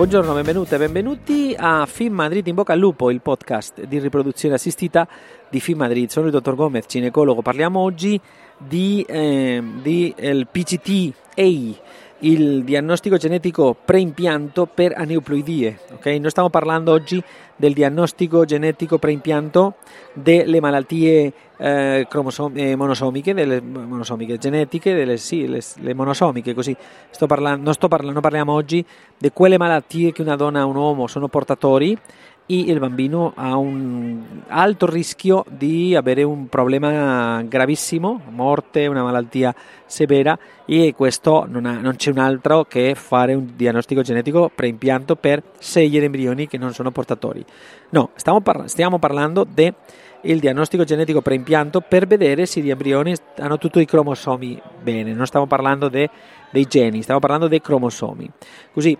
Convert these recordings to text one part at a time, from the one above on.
Buongiorno, benvenute e benvenuti a Film Madrid in bocca al lupo, il podcast di riproduzione assistita di Film Madrid. Sono il dottor Gomez, ginecologo. Parliamo oggi di, eh, di PCT-A, il diagnostico genetico preimpianto per aneuploidie. Okay? Noi stiamo parlando oggi del diagnostico genetico preimpianto delle malattie eh, eh, monosomiche, delle monosomiche genetiche, delle, sì, le, le monosomiche, così sto parlando, non sto parlando, parliamo oggi di quelle malattie che una donna e un uomo sono portatori il bambino ha un alto rischio di avere un problema gravissimo, morte, una malattia severa e questo non, ha, non c'è un altro che fare un diagnostico genetico preimpianto per scegliere embrioni che non sono portatori. No, stiamo, par- stiamo parlando del diagnostico genetico preimpianto per vedere se gli embrioni hanno tutti i cromosomi bene, non stiamo parlando de, dei geni, stiamo parlando dei cromosomi. Così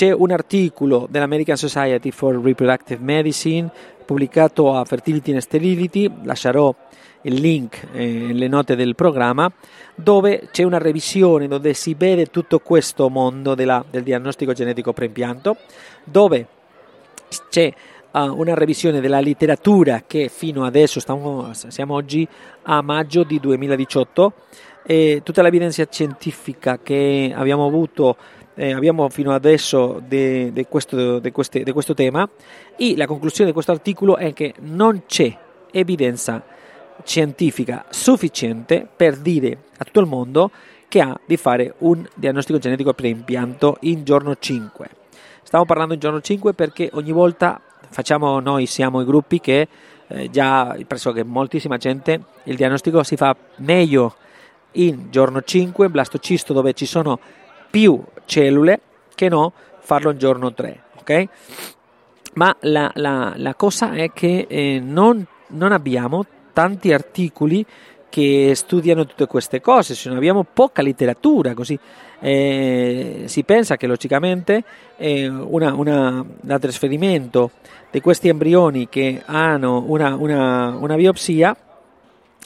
c'è un articolo dell'American Society for Reproductive Medicine pubblicato a Fertility and Sterility, lascerò il link eh, nelle note del programma, dove c'è una revisione dove si vede tutto questo mondo della, del diagnostico genetico preimpianto, dove c'è uh, una revisione della letteratura che fino adesso, stiamo, siamo oggi a maggio di 2018, e tutta l'evidenza scientifica che abbiamo avuto eh, abbiamo fino adesso di questo, questo, tema e la conclusione di questo articolo è che non c'è evidenza scientifica sufficiente per dire a tutto il mondo che ha di fare un diagnostico genetico preimpianto in giorno 5. Stiamo parlando in giorno 5 perché ogni volta facciamo noi siamo i gruppi che eh, già pressoché moltissima gente il diagnostico si fa meglio in giorno 5 blastocisto dove ci sono più cellule che no farlo in giorno 3 ok? Ma la, la, la cosa è che eh, non, non abbiamo tanti articoli che studiano tutte queste cose, se non abbiamo poca letteratura, così eh, si pensa che logicamente eh, una, una, il trasferimento di questi embrioni che hanno una, una, una biopsia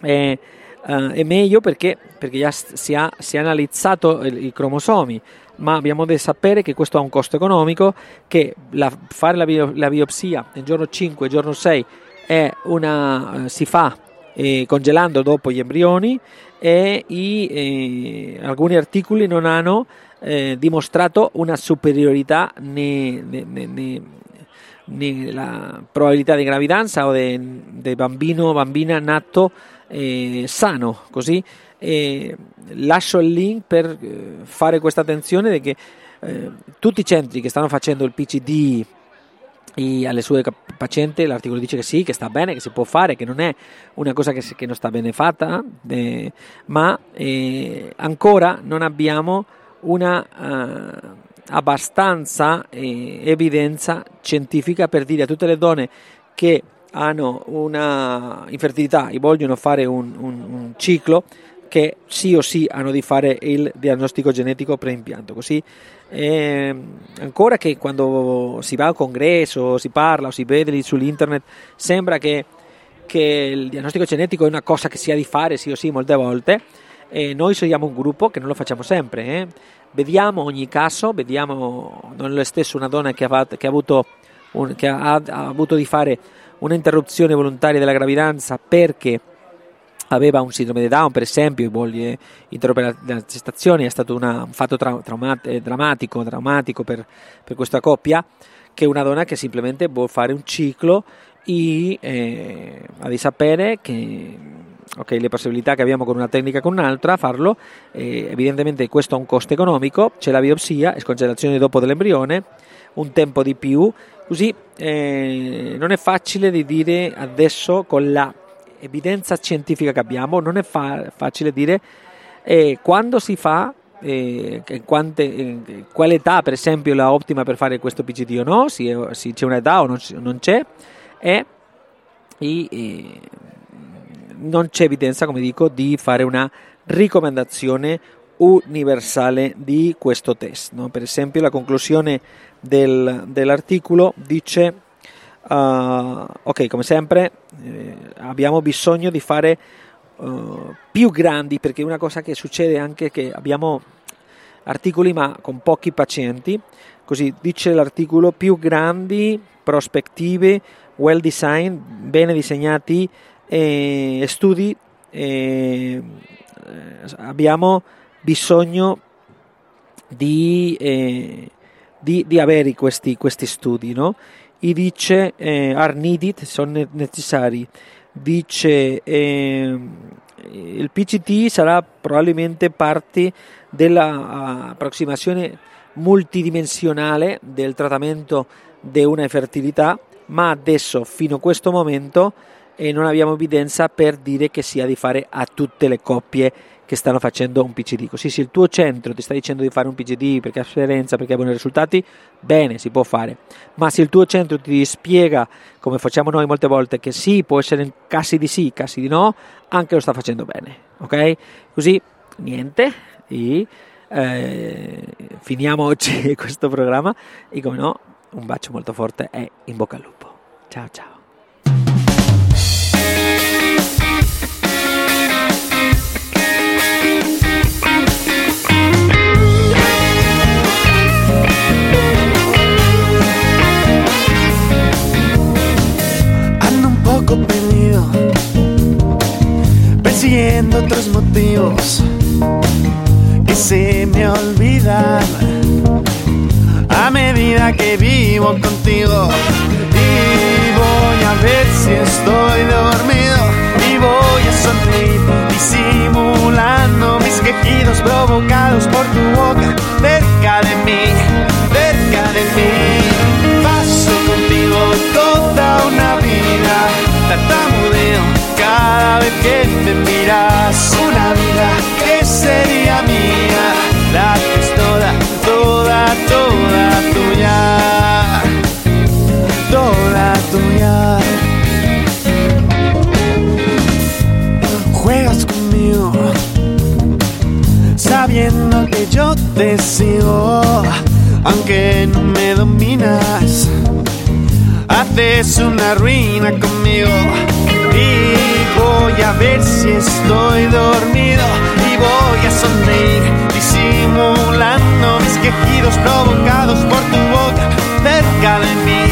eh, uh, è meglio perché, perché si ha, si è analizzato i cromosomi, ma abbiamo da sapere che questo ha un costo economico, che la, fare la, bio, la, biopsia nel giorno 5, giorno 6 una, uh, si fa eh, congelando dopo gli embrioni e i, eh, alcuni articoli non hanno eh, dimostrato una superiorità nella probabilità di gravidanza o di bambino o bambina nato eh, sano, così eh, lascio il link per eh, fare questa attenzione che eh, tutti i centri che stanno facendo il PCD alle sue pazienti l'articolo dice che sì, che sta bene, che si può fare, che non è una cosa che, che non sta bene fatta, eh, ma eh, ancora non abbiamo una uh, abbastanza eh, evidenza scientifica per dire a tutte le donne che hanno una infertilità e vogliono fare un, un, un ciclo che sì o sì hanno di fare il diagnostico genetico preimpianto. Così eh, ancora che quando si va al congresso, si parla o si vede sull'internet, sembra che, che il diagnostico genetico è una cosa che si ha di fare sì o sì molte volte. E noi siamo un gruppo che non lo facciamo sempre. Eh. Vediamo ogni caso, vediamo non è stesso una donna che ha, che ha avuto, un, che ha, ha avuto di fare un'interruzione volontaria della gravidanza perché aveva un sindrome di Down, per esempio, e vuole interrompere la, gestazione, è stato una, un fatto tra, traumat, eh, drammatico, drammatico per, per, questa coppia, che è una donna che semplicemente vuole fare un ciclo e eh, di sapere che okay, le possibilità che abbiamo con una tecnica e con un'altra, farlo, eh, evidentemente questo ha un costo economico, c'è la biopsia, scongelazione dopo dell'embrione, un tempo di più, così eh, non è facile di dire adesso con la evidenza scientifica che abbiamo, non è fa- facile dire eh, quando si fa eh, quante, eh, quale età per esempio è la ottima per fare questo PGT o no, se, c'è un'età o non, non c'è e, e, non c'è evidenza, come dico, di fare una raccomandazione universale di questo test. No? Per esempio la conclusione del, dell'articolo dice, uh, ok, come sempre eh, abbiamo bisogno di fare uh, più grandi perché una cosa che succede anche che abbiamo articoli ma con pochi pazienti, così dice l'articolo più grandi, prospettive, well designed, bene disegnati eh, studi, eh, abbiamo bisogno di, eh, di, di avere questi, questi, studi, no? E dice eh, are needed, sono necessari, dice eh, il PCT sarà probabilmente parte dell'approssimazione multidimensionale del trattamento di una fertilità, ma adesso fino a questo momento eh, non abbiamo evidenza per dire che sia di fare a tutte le coppie che stanno facendo un PCD. Così se il tuo centro ti sta dicendo di fare un PCD perché ha esperienza, perché ha buoni risultati, bene, si può fare. Ma se il tuo centro ti spiega, come facciamo noi molte volte, che sì, può essere in casi di sì, casi di no, anche lo sta facendo bene. Ok? Così, niente. E, eh, finiamo oggi questo programma e come no, un bacio molto forte e in bocca al lupo. Ciao ciao. Otros motivos que se me olvidan a medida que vivo contigo. Y voy a ver si estoy dormido y voy a sonreír disimulando te sigo, aunque no me dominas. Haces una ruina conmigo y voy a ver si estoy dormido y voy a sonreír disimulando mis quejidos provocados por tu boca cerca de mí